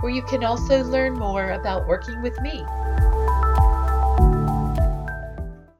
where you can also learn more about working with me.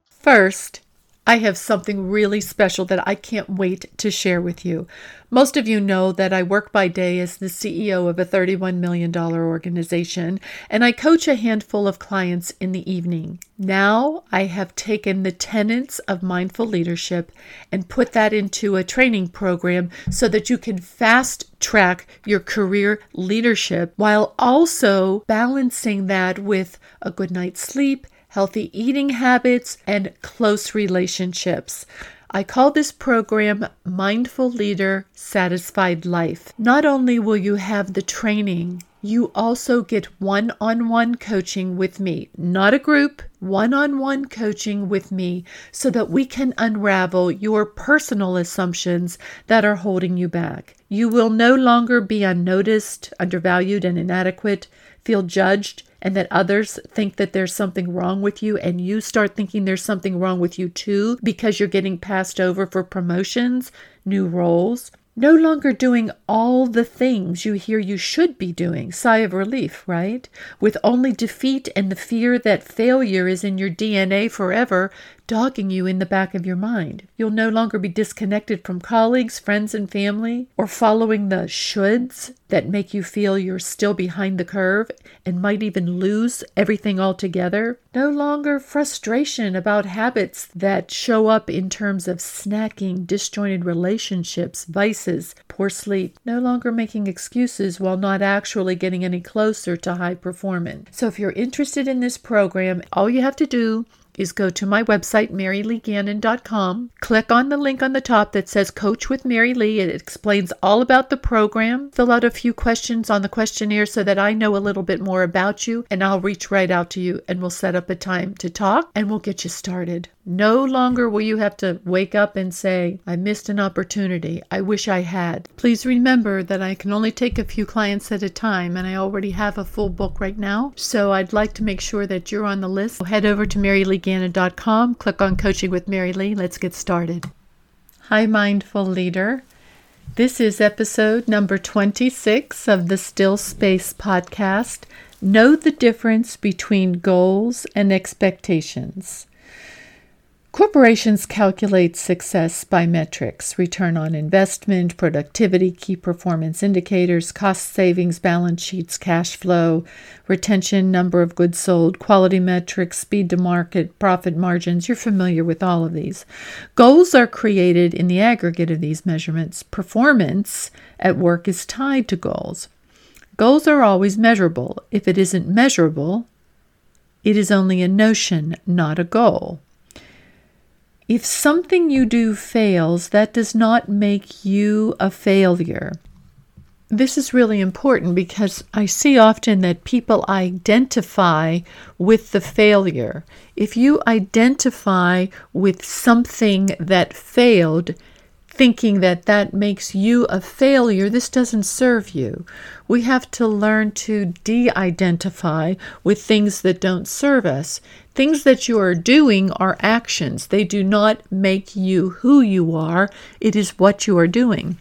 First, I have something really special that I can't wait to share with you. Most of you know that I work by day as the CEO of a $31 million organization, and I coach a handful of clients in the evening. Now I have taken the tenets of mindful leadership and put that into a training program so that you can fast track your career leadership while also balancing that with a good night's sleep healthy eating habits, and close relationships. I call this program Mindful Leader Satisfied Life. Not only will you have the training, you also get one on one coaching with me, not a group, one on one coaching with me, so that we can unravel your personal assumptions that are holding you back. You will no longer be unnoticed, undervalued, and inadequate, feel judged, and that others think that there's something wrong with you and you start thinking there's something wrong with you too because you're getting passed over for promotions, new roles, no longer doing all the things you hear you should be doing. Sigh of relief, right? With only defeat and the fear that failure is in your DNA forever dogging you in the back of your mind. You'll no longer be disconnected from colleagues, friends, and family, or following the shoulds that make you feel you're still behind the curve and might even lose everything altogether. No longer frustration about habits that show up in terms of snacking, disjointed relationships, vices, poor sleep. No longer making excuses while not actually getting any closer to high performance. So, if you're interested in this program, all you have to do is go to my website, maryleegannon.com. Click on the link on the top that says Coach with Mary Lee. It explains all about the program. Fill out a few questions on the questionnaire so that I know a little bit more about you, and I'll reach right out to you and we'll set up a time to talk and we'll get you started. No longer will you have to wake up and say, I missed an opportunity. I wish I had. Please remember that I can only take a few clients at a time, and I already have a full book right now. So I'd like to make sure that you're on the list. Head over to maryleegannon.com, click on Coaching with Mary Lee. Let's get started. Hi, Mindful Leader. This is episode number 26 of the Still Space podcast. Know the difference between goals and expectations. Corporations calculate success by metrics return on investment, productivity, key performance indicators, cost savings, balance sheets, cash flow, retention, number of goods sold, quality metrics, speed to market, profit margins. You're familiar with all of these. Goals are created in the aggregate of these measurements. Performance at work is tied to goals. Goals are always measurable. If it isn't measurable, it is only a notion, not a goal. If something you do fails, that does not make you a failure. This is really important because I see often that people identify with the failure. If you identify with something that failed, thinking that that makes you a failure, this doesn't serve you. We have to learn to de identify with things that don't serve us. Things that you are doing are actions, they do not make you who you are, it is what you are doing.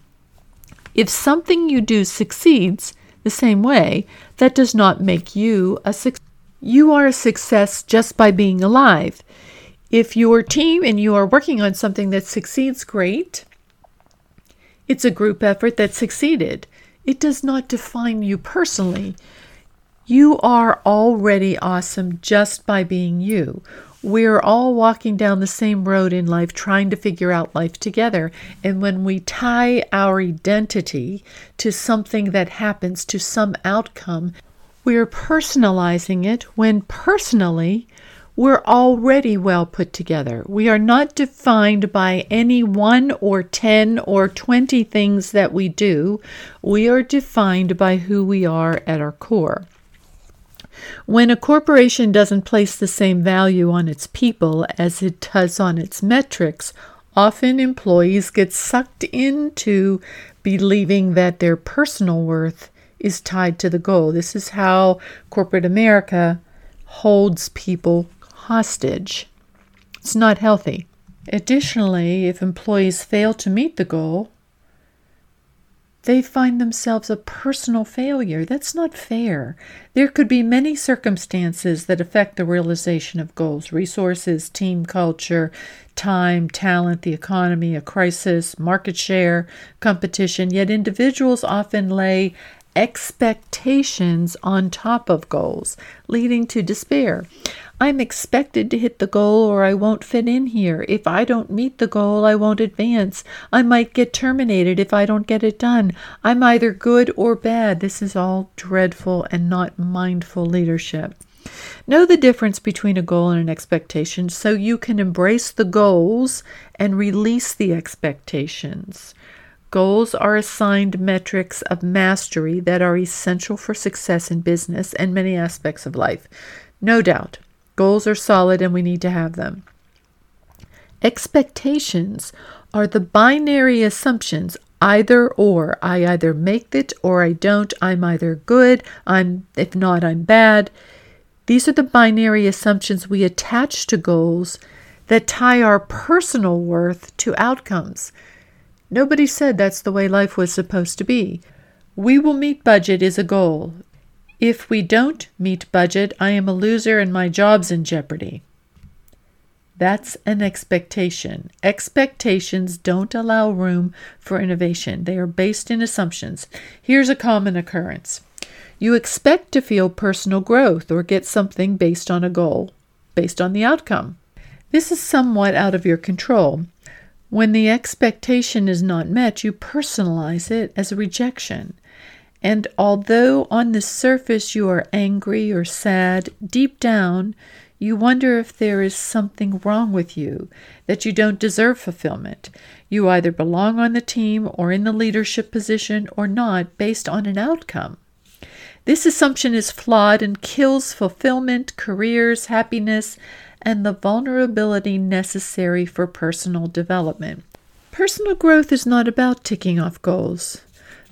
If something you do succeeds the same way, that does not make you a success. You are a success just by being alive. If your team and you are working on something that succeeds, great. It's a group effort that succeeded. It does not define you personally. You are already awesome just by being you. We're all walking down the same road in life trying to figure out life together. And when we tie our identity to something that happens, to some outcome, we're personalizing it when personally we're already well put together. We are not defined by any one or 10 or 20 things that we do. We are defined by who we are at our core. When a corporation doesn't place the same value on its people as it does on its metrics, often employees get sucked into believing that their personal worth is tied to the goal. This is how corporate America holds people hostage. It's not healthy. Additionally, if employees fail to meet the goal, they find themselves a personal failure. That's not fair. There could be many circumstances that affect the realization of goals resources, team culture, time, talent, the economy, a crisis, market share, competition. Yet individuals often lay expectations on top of goals, leading to despair. I'm expected to hit the goal or I won't fit in here. If I don't meet the goal, I won't advance. I might get terminated if I don't get it done. I'm either good or bad. This is all dreadful and not mindful leadership. Know the difference between a goal and an expectation so you can embrace the goals and release the expectations. Goals are assigned metrics of mastery that are essential for success in business and many aspects of life. No doubt, Goals are solid and we need to have them. Expectations are the binary assumptions either or. I either make it or I don't. I'm either good, I'm if not I'm bad. These are the binary assumptions we attach to goals that tie our personal worth to outcomes. Nobody said that's the way life was supposed to be. We will meet budget is a goal. If we don't meet budget, I am a loser and my job's in jeopardy. That's an expectation. Expectations don't allow room for innovation, they are based in assumptions. Here's a common occurrence you expect to feel personal growth or get something based on a goal, based on the outcome. This is somewhat out of your control. When the expectation is not met, you personalize it as a rejection. And although on the surface you are angry or sad, deep down you wonder if there is something wrong with you, that you don't deserve fulfillment. You either belong on the team or in the leadership position or not based on an outcome. This assumption is flawed and kills fulfillment, careers, happiness, and the vulnerability necessary for personal development. Personal growth is not about ticking off goals.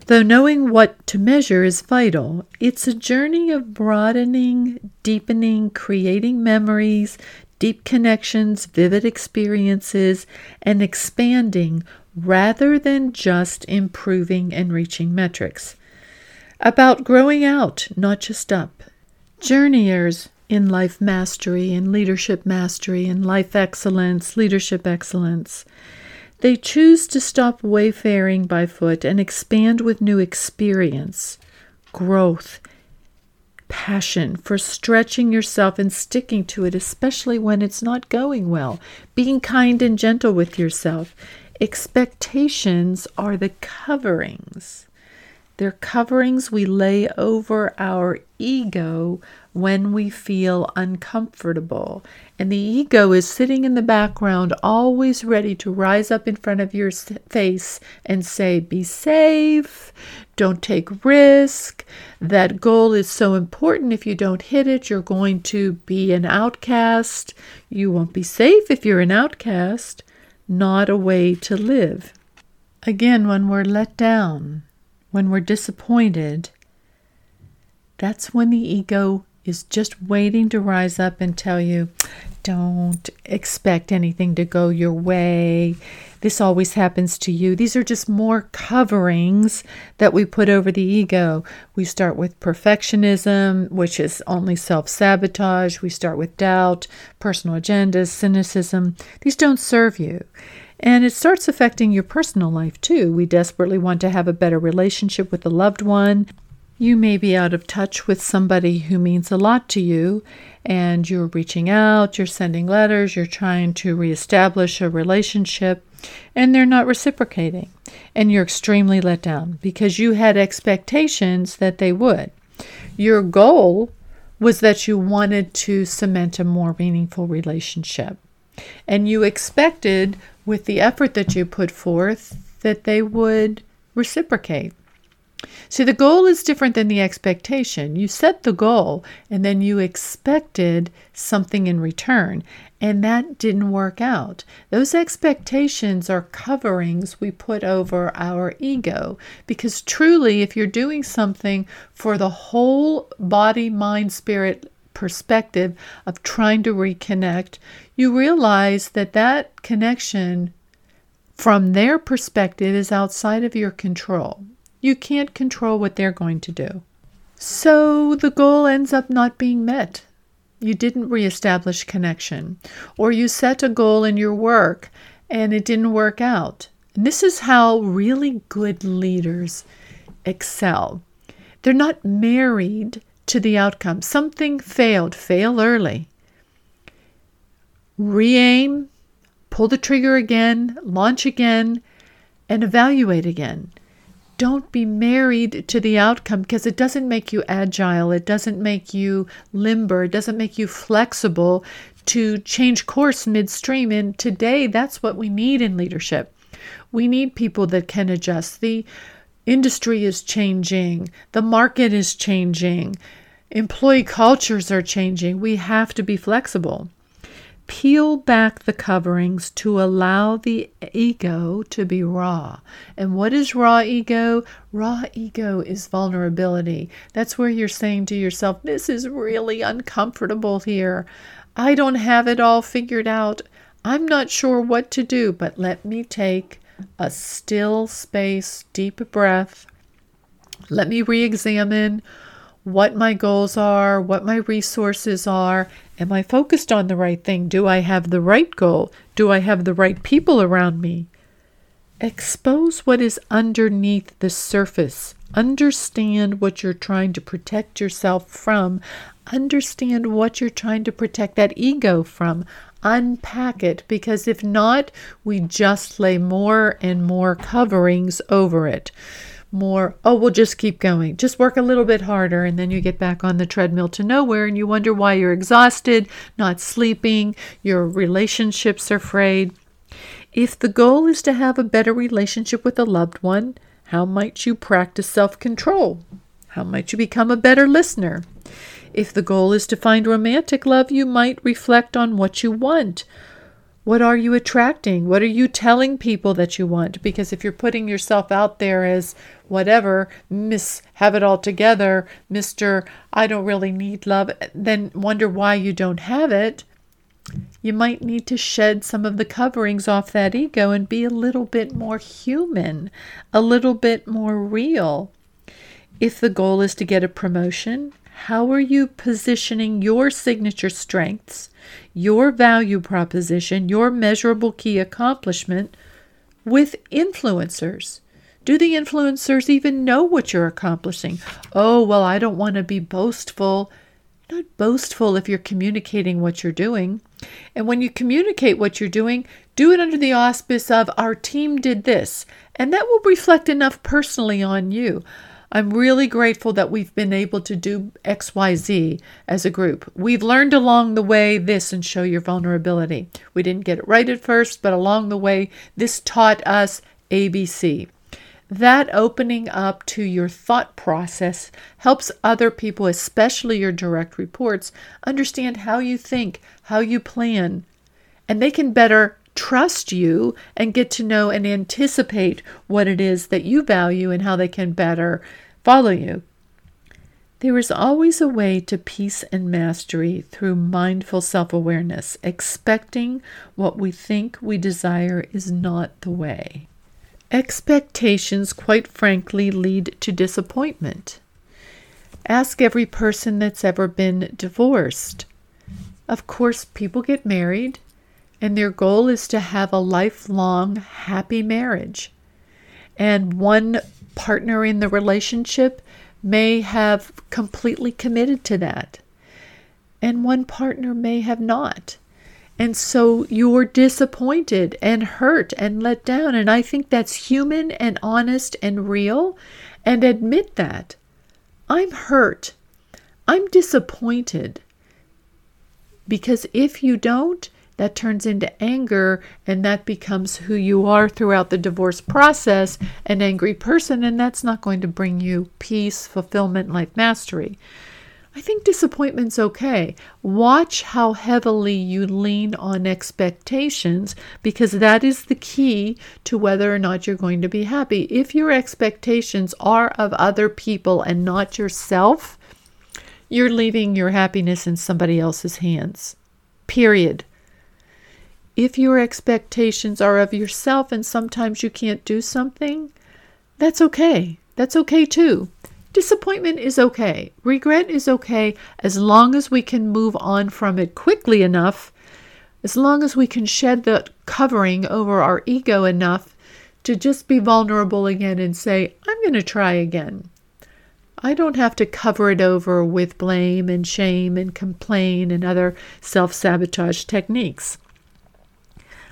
Though knowing what to measure is vital, it's a journey of broadening, deepening, creating memories, deep connections, vivid experiences, and expanding rather than just improving and reaching metrics. About growing out, not just up. Journeyers in life mastery, in leadership mastery, in life excellence, leadership excellence. They choose to stop wayfaring by foot and expand with new experience, growth, passion for stretching yourself and sticking to it, especially when it's not going well, being kind and gentle with yourself. Expectations are the coverings. They're coverings we lay over our ego when we feel uncomfortable. And the ego is sitting in the background, always ready to rise up in front of your face and say, Be safe, don't take risk. That goal is so important. If you don't hit it, you're going to be an outcast. You won't be safe if you're an outcast. Not a way to live. Again, when we're let down, when we're disappointed, that's when the ego is just waiting to rise up and tell you, don't expect anything to go your way. This always happens to you. These are just more coverings that we put over the ego. We start with perfectionism, which is only self sabotage. We start with doubt, personal agendas, cynicism. These don't serve you. And it starts affecting your personal life too. We desperately want to have a better relationship with a loved one. You may be out of touch with somebody who means a lot to you, and you're reaching out, you're sending letters, you're trying to reestablish a relationship, and they're not reciprocating. And you're extremely let down because you had expectations that they would. Your goal was that you wanted to cement a more meaningful relationship. And you expected, with the effort that you put forth, that they would reciprocate. See, the goal is different than the expectation. You set the goal and then you expected something in return, and that didn't work out. Those expectations are coverings we put over our ego because truly, if you're doing something for the whole body, mind, spirit, perspective of trying to reconnect, you realize that that connection from their perspective is outside of your control. You can't control what they're going to do. So the goal ends up not being met. You didn't reestablish connection, or you set a goal in your work and it didn't work out. And this is how really good leaders excel. They're not married to the outcome. Something failed, fail early. Re aim, pull the trigger again, launch again, and evaluate again don't be married to the outcome because it doesn't make you agile, it doesn't make you limber, it doesn't make you flexible to change course midstream. And today, that's what we need in leadership. We need people that can adjust. The industry is changing, the market is changing, employee cultures are changing. We have to be flexible peel back the coverings to allow the ego to be raw. And what is raw ego? Raw ego is vulnerability. That's where you're saying to yourself, This is really uncomfortable here. I don't have it all figured out. I'm not sure what to do, but let me take a still space, deep breath. Let me re examine what my goals are, what my resources are. Am I focused on the right thing? Do I have the right goal? Do I have the right people around me? Expose what is underneath the surface. Understand what you're trying to protect yourself from. Understand what you're trying to protect that ego from. Unpack it because if not, we just lay more and more coverings over it more, oh, we'll just keep going. Just work a little bit harder. And then you get back on the treadmill to nowhere and you wonder why you're exhausted, not sleeping, your relationships are frayed. If the goal is to have a better relationship with a loved one, how might you practice self control? How might you become a better listener? If the goal is to find romantic love, you might reflect on what you want. What are you attracting? What are you telling people that you want? Because if you're putting yourself out there as whatever, Miss Have It All Together, Mr. I Don't Really Need Love, then wonder why you don't have it. You might need to shed some of the coverings off that ego and be a little bit more human, a little bit more real. If the goal is to get a promotion, how are you positioning your signature strengths, your value proposition, your measurable key accomplishment with influencers? Do the influencers even know what you're accomplishing? Oh, well, I don't want to be boastful. Not boastful if you're communicating what you're doing. And when you communicate what you're doing, do it under the auspice of our team did this. And that will reflect enough personally on you. I'm really grateful that we've been able to do XYZ as a group. We've learned along the way this and show your vulnerability. We didn't get it right at first, but along the way, this taught us ABC. That opening up to your thought process helps other people, especially your direct reports, understand how you think, how you plan, and they can better trust you and get to know and anticipate what it is that you value and how they can better follow you. There is always a way to peace and mastery through mindful self awareness. Expecting what we think we desire is not the way. Expectations, quite frankly, lead to disappointment. Ask every person that's ever been divorced. Of course, people get married, and their goal is to have a lifelong happy marriage. And one partner in the relationship may have completely committed to that, and one partner may have not. And so you're disappointed and hurt and let down. And I think that's human and honest and real. And admit that. I'm hurt. I'm disappointed. Because if you don't, that turns into anger and that becomes who you are throughout the divorce process an angry person and that's not going to bring you peace fulfillment life mastery. I think disappointment's okay. Watch how heavily you lean on expectations because that is the key to whether or not you're going to be happy. If your expectations are of other people and not yourself you're leaving your happiness in somebody else's hands. Period if your expectations are of yourself and sometimes you can't do something, that's okay. That's okay too. Disappointment is okay. Regret is okay as long as we can move on from it quickly enough, as long as we can shed the covering over our ego enough to just be vulnerable again and say, I'm going to try again. I don't have to cover it over with blame and shame and complain and other self sabotage techniques.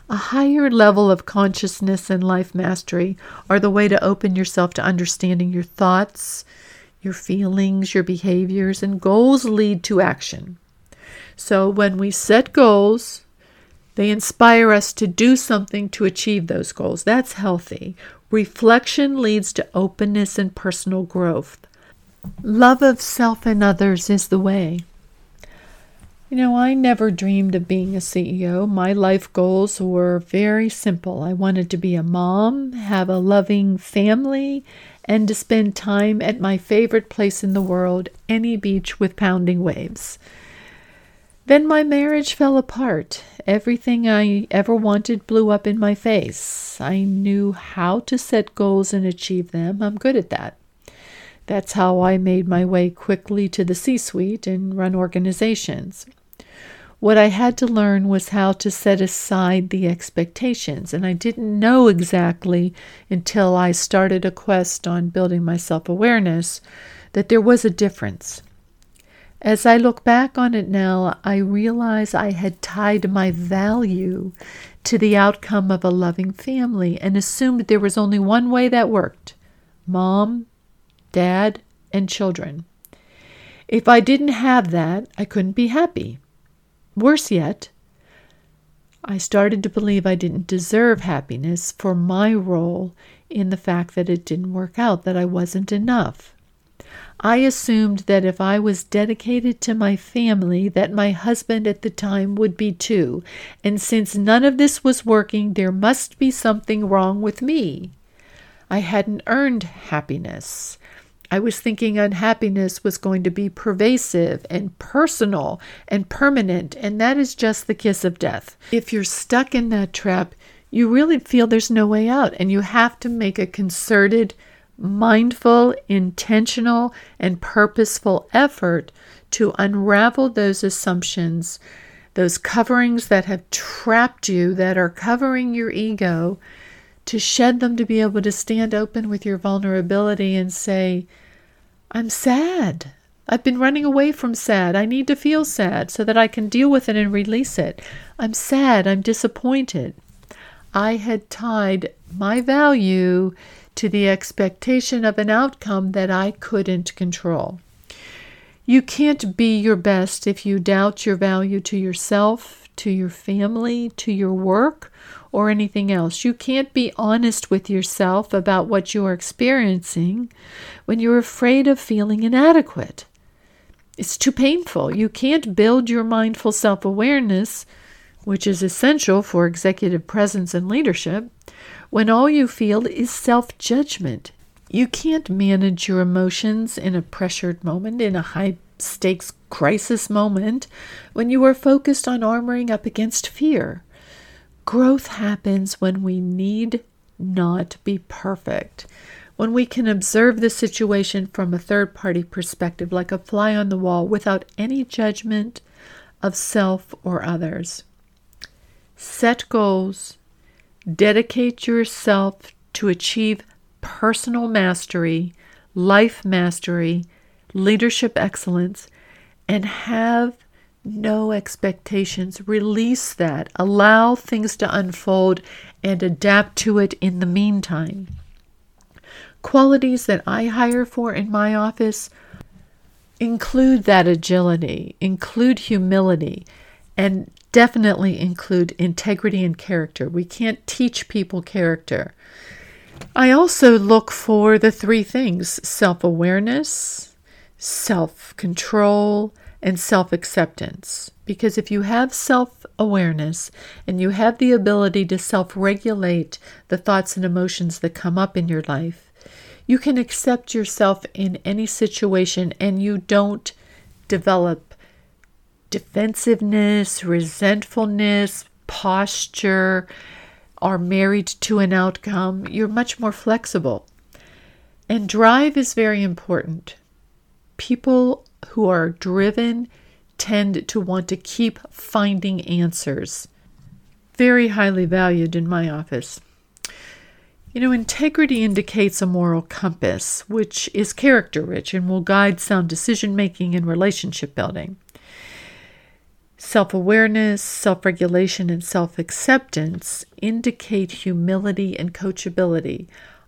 A higher level of consciousness and life mastery are the way to open yourself to understanding your thoughts, your feelings, your behaviors, and goals lead to action. So when we set goals, they inspire us to do something to achieve those goals. That's healthy. Reflection leads to openness and personal growth. Love of self and others is the way. You know, I never dreamed of being a CEO. My life goals were very simple. I wanted to be a mom, have a loving family, and to spend time at my favorite place in the world, any beach with pounding waves. Then my marriage fell apart. Everything I ever wanted blew up in my face. I knew how to set goals and achieve them. I'm good at that. That's how I made my way quickly to the C suite and run organizations. What I had to learn was how to set aside the expectations, and I didn't know exactly until I started a quest on building my self awareness that there was a difference. As I look back on it now, I realize I had tied my value to the outcome of a loving family and assumed there was only one way that worked mom, dad, and children. If I didn't have that, I couldn't be happy. Worse yet, I started to believe I didn't deserve happiness for my role in the fact that it didn't work out, that I wasn't enough. I assumed that if I was dedicated to my family, that my husband at the time would be too, and since none of this was working, there must be something wrong with me. I hadn't earned happiness. I was thinking unhappiness was going to be pervasive and personal and permanent, and that is just the kiss of death. If you're stuck in that trap, you really feel there's no way out, and you have to make a concerted, mindful, intentional, and purposeful effort to unravel those assumptions, those coverings that have trapped you, that are covering your ego to shed them to be able to stand open with your vulnerability and say, I'm sad. I've been running away from sad. I need to feel sad so that I can deal with it and release it. I'm sad. I'm disappointed. I had tied my value to the expectation of an outcome that I couldn't control. You can't be your best if you doubt your value to yourself, to your family, to your work, or anything else. You can't be honest with yourself about what you are experiencing when you're afraid of feeling inadequate. It's too painful. You can't build your mindful self awareness, which is essential for executive presence and leadership, when all you feel is self judgment. You can't manage your emotions in a pressured moment, in a high stakes crisis moment, when you are focused on armoring up against fear. Growth happens when we need not be perfect. When we can observe the situation from a third party perspective, like a fly on the wall, without any judgment of self or others. Set goals, dedicate yourself to achieve personal mastery, life mastery, leadership excellence, and have no expectations. Release that. Allow things to unfold and adapt to it in the meantime. Qualities that I hire for in my office include that agility, include humility, and definitely include integrity and character. We can't teach people character. I also look for the three things self awareness, self control, and self acceptance. Because if you have self awareness and you have the ability to self regulate the thoughts and emotions that come up in your life, you can accept yourself in any situation and you don't develop defensiveness, resentfulness, posture, are married to an outcome. You're much more flexible. And drive is very important. People who are driven tend to want to keep finding answers. Very highly valued in my office. You know, integrity indicates a moral compass, which is character rich and will guide sound decision making and relationship building. Self awareness, self regulation, and self acceptance indicate humility and coachability.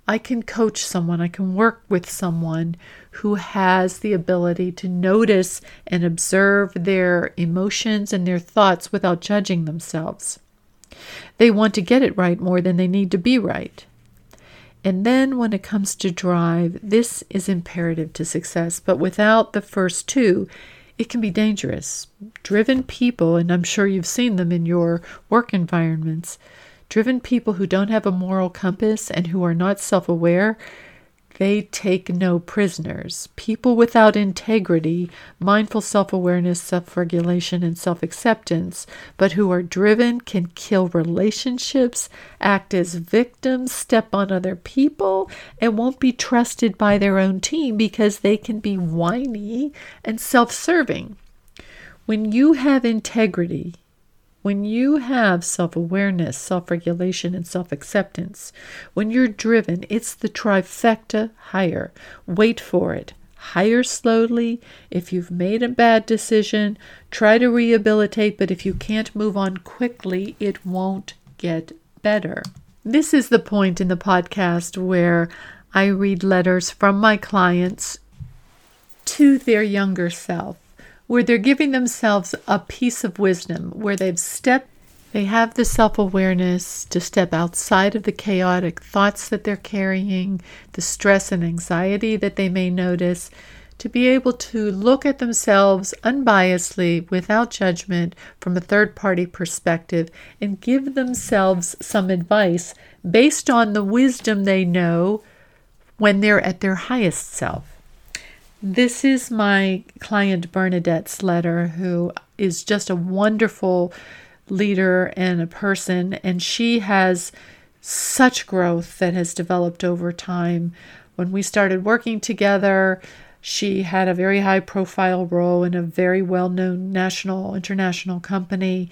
I can coach someone, I can work with someone who has the ability to notice and observe their emotions and their thoughts without judging themselves. They want to get it right more than they need to be right. And then when it comes to drive, this is imperative to success. But without the first two, it can be dangerous. Driven people, and I'm sure you've seen them in your work environments, driven people who don't have a moral compass and who are not self aware, they take no prisoners. People without integrity, mindful self awareness, self regulation, and self acceptance, but who are driven, can kill relationships, act as victims, step on other people, and won't be trusted by their own team because they can be whiny and self serving. When you have integrity, when you have self awareness, self regulation, and self acceptance, when you're driven, it's the trifecta hire. Wait for it. Hire slowly. If you've made a bad decision, try to rehabilitate, but if you can't move on quickly, it won't get better. This is the point in the podcast where I read letters from my clients to their younger self where they're giving themselves a piece of wisdom, where they've stepped, they have the self awareness to step outside of the chaotic thoughts that they're carrying, the stress and anxiety that they may notice, to be able to look at themselves unbiasedly, without judgment, from a third party perspective, and give themselves some advice based on the wisdom they know when they're at their highest self. This is my client Bernadette's letter, who is just a wonderful leader and a person, and she has such growth that has developed over time. When we started working together, she had a very high profile role in a very well known national, international company.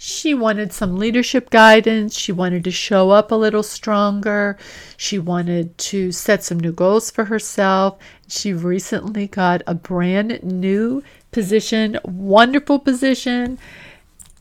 She wanted some leadership guidance. She wanted to show up a little stronger. She wanted to set some new goals for herself. She recently got a brand new position, wonderful position,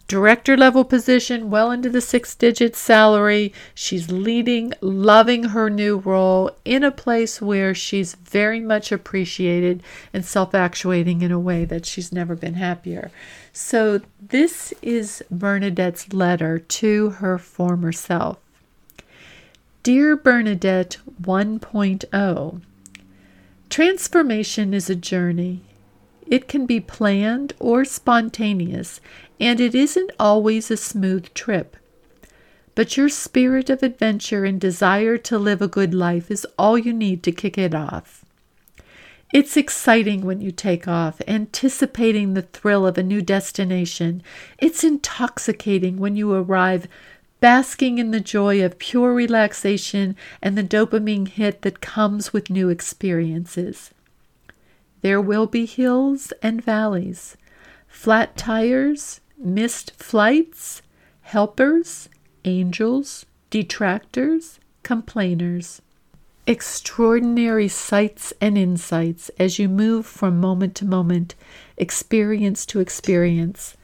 director level position, well into the six digit salary. She's leading, loving her new role in a place where she's very much appreciated and self actuating in a way that she's never been happier. So, this is Bernadette's letter to her former self. Dear Bernadette 1.0, Transformation is a journey. It can be planned or spontaneous, and it isn't always a smooth trip. But your spirit of adventure and desire to live a good life is all you need to kick it off. It's exciting when you take off, anticipating the thrill of a new destination. It's intoxicating when you arrive, basking in the joy of pure relaxation and the dopamine hit that comes with new experiences. There will be hills and valleys, flat tires, missed flights, helpers, angels, detractors, complainers. extraordinary sights and insights as you move from moment to moment, experience to experience.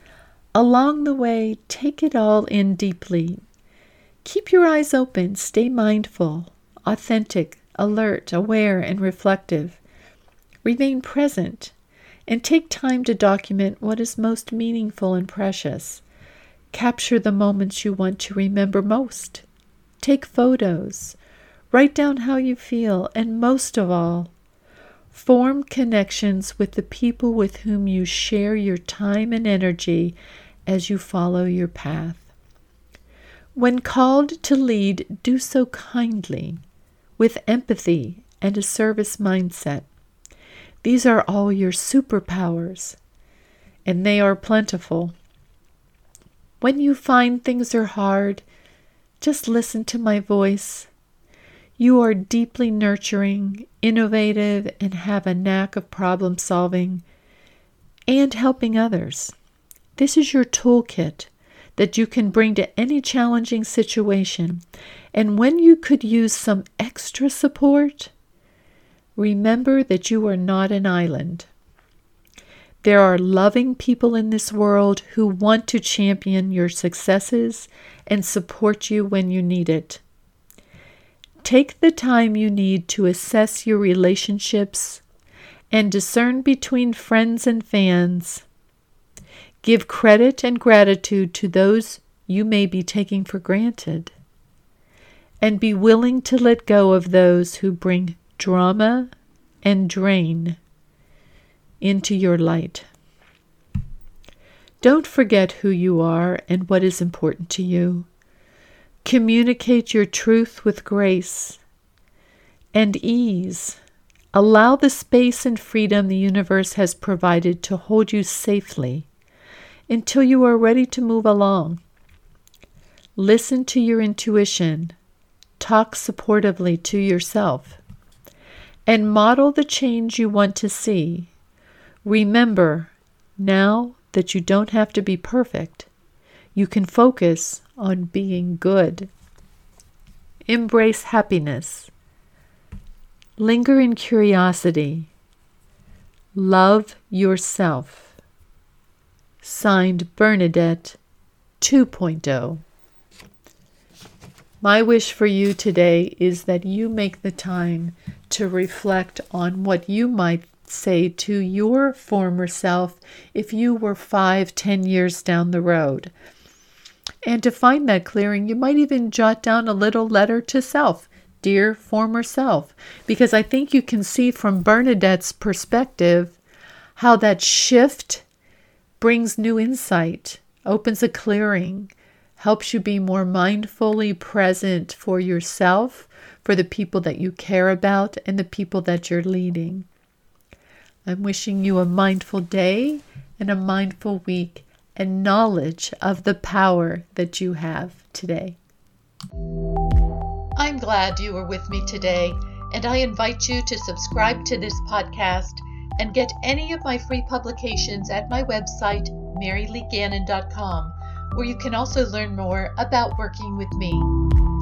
Along the way, take it all in deeply. Keep your eyes open, stay mindful, authentic, alert, aware, and reflective. Remain present and take time to document what is most meaningful and precious. Capture the moments you want to remember most. Take photos. Write down how you feel, and most of all, form connections with the people with whom you share your time and energy as you follow your path. When called to lead, do so kindly, with empathy and a service mindset. These are all your superpowers, and they are plentiful. When you find things are hard, just listen to my voice. You are deeply nurturing, innovative, and have a knack of problem solving and helping others. This is your toolkit that you can bring to any challenging situation. And when you could use some extra support, remember that you are not an island. There are loving people in this world who want to champion your successes and support you when you need it. Take the time you need to assess your relationships and discern between friends and fans Give credit and gratitude to those you may be taking for granted. And be willing to let go of those who bring drama and drain into your light. Don't forget who you are and what is important to you. Communicate your truth with grace and ease. Allow the space and freedom the universe has provided to hold you safely until you are ready to move along. Listen to your intuition. Talk supportively to yourself. And model the change you want to see. Remember now that you don't have to be perfect, you can focus on being good. Embrace happiness. Linger in curiosity. Love yourself. Signed Bernadette 2.0. My wish for you today is that you make the time to reflect on what you might say to your former self if you were five, ten years down the road. And to find that clearing, you might even jot down a little letter to self. Dear former self, because I think you can see from Bernadette's perspective how that shift brings new insight, opens a clearing, helps you be more mindfully present for yourself, for the people that you care about, and the people that you're leading. I'm wishing you a mindful day and a mindful week and knowledge of the power that you have today. I'm glad you were with me today, and I invite you to subscribe to this podcast and get any of my free publications at my website, maryleegannon.com, where you can also learn more about working with me.